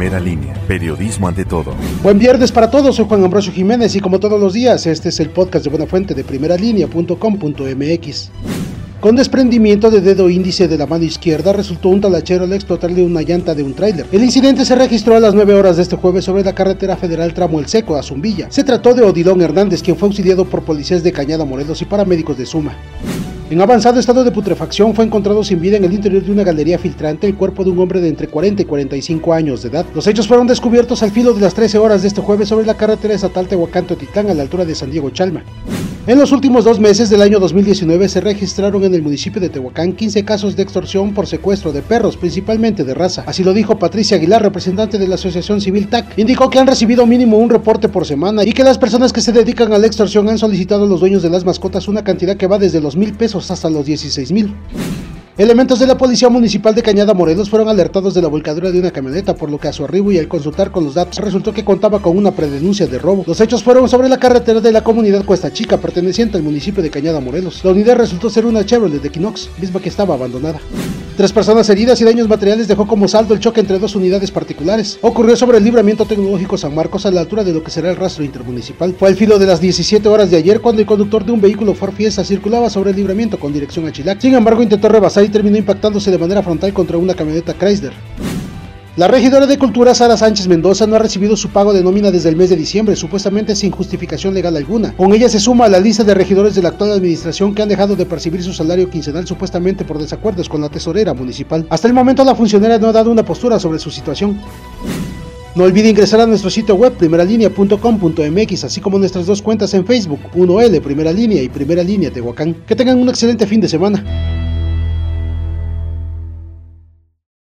Primera línea, periodismo ante todo. Buen viernes para todos, soy Juan Ambrosio Jiménez y como todos los días, este es el podcast de Buena Fuente de primeralínea.com.mx. Con desprendimiento de dedo índice de la mano izquierda, resultó un talachero al explotarle una llanta de un tráiler. El incidente se registró a las 9 horas de este jueves sobre la carretera federal tramo El Seco a Zumbilla. Se trató de Odilón Hernández, quien fue auxiliado por policías de Cañada Morelos y paramédicos de Suma. En avanzado estado de putrefacción fue encontrado sin vida en el interior de una galería filtrante el cuerpo de un hombre de entre 40 y 45 años de edad. Los hechos fueron descubiertos al filo de las 13 horas de este jueves sobre la carretera estatal Tehuacán-Totitlán a la altura de San Diego Chalma. En los últimos dos meses del año 2019 se registraron en el municipio de Tehuacán 15 casos de extorsión por secuestro de perros, principalmente de raza. Así lo dijo Patricia Aguilar, representante de la Asociación Civil TAC. Indicó que han recibido mínimo un reporte por semana y que las personas que se dedican a la extorsión han solicitado a los dueños de las mascotas una cantidad que va desde los mil pesos hasta los 16 mil. Elementos de la Policía Municipal de Cañada Morelos fueron alertados de la volcadura de una camioneta, por lo que a su arribo y al consultar con los datos resultó que contaba con una predenuncia de robo. Los hechos fueron sobre la carretera de la comunidad Cuesta Chica, perteneciente al municipio de Cañada Morelos. La unidad resultó ser una Chevrolet de Equinox, misma que estaba abandonada. Tres personas heridas y daños materiales dejó como saldo el choque entre dos unidades particulares. Ocurrió sobre el libramiento tecnológico San Marcos a la altura de lo que será el rastro intermunicipal. Fue al filo de las 17 horas de ayer cuando el conductor de un vehículo Ford Fiesta circulaba sobre el libramiento con dirección a Chilac. Sin embargo, intentó rebasar y terminó impactándose de manera frontal contra una camioneta Chrysler. La regidora de Cultura Sara Sánchez Mendoza no ha recibido su pago de nómina desde el mes de diciembre, supuestamente sin justificación legal alguna. Con ella se suma a la lista de regidores de la actual administración que han dejado de percibir su salario quincenal supuestamente por desacuerdos con la tesorera municipal. Hasta el momento la funcionaria no ha dado una postura sobre su situación. No olvide ingresar a nuestro sitio web primeralinea.com.mx, así como nuestras dos cuentas en Facebook, 1L Primera Línea y Primera Línea Tehuacán. Que tengan un excelente fin de semana.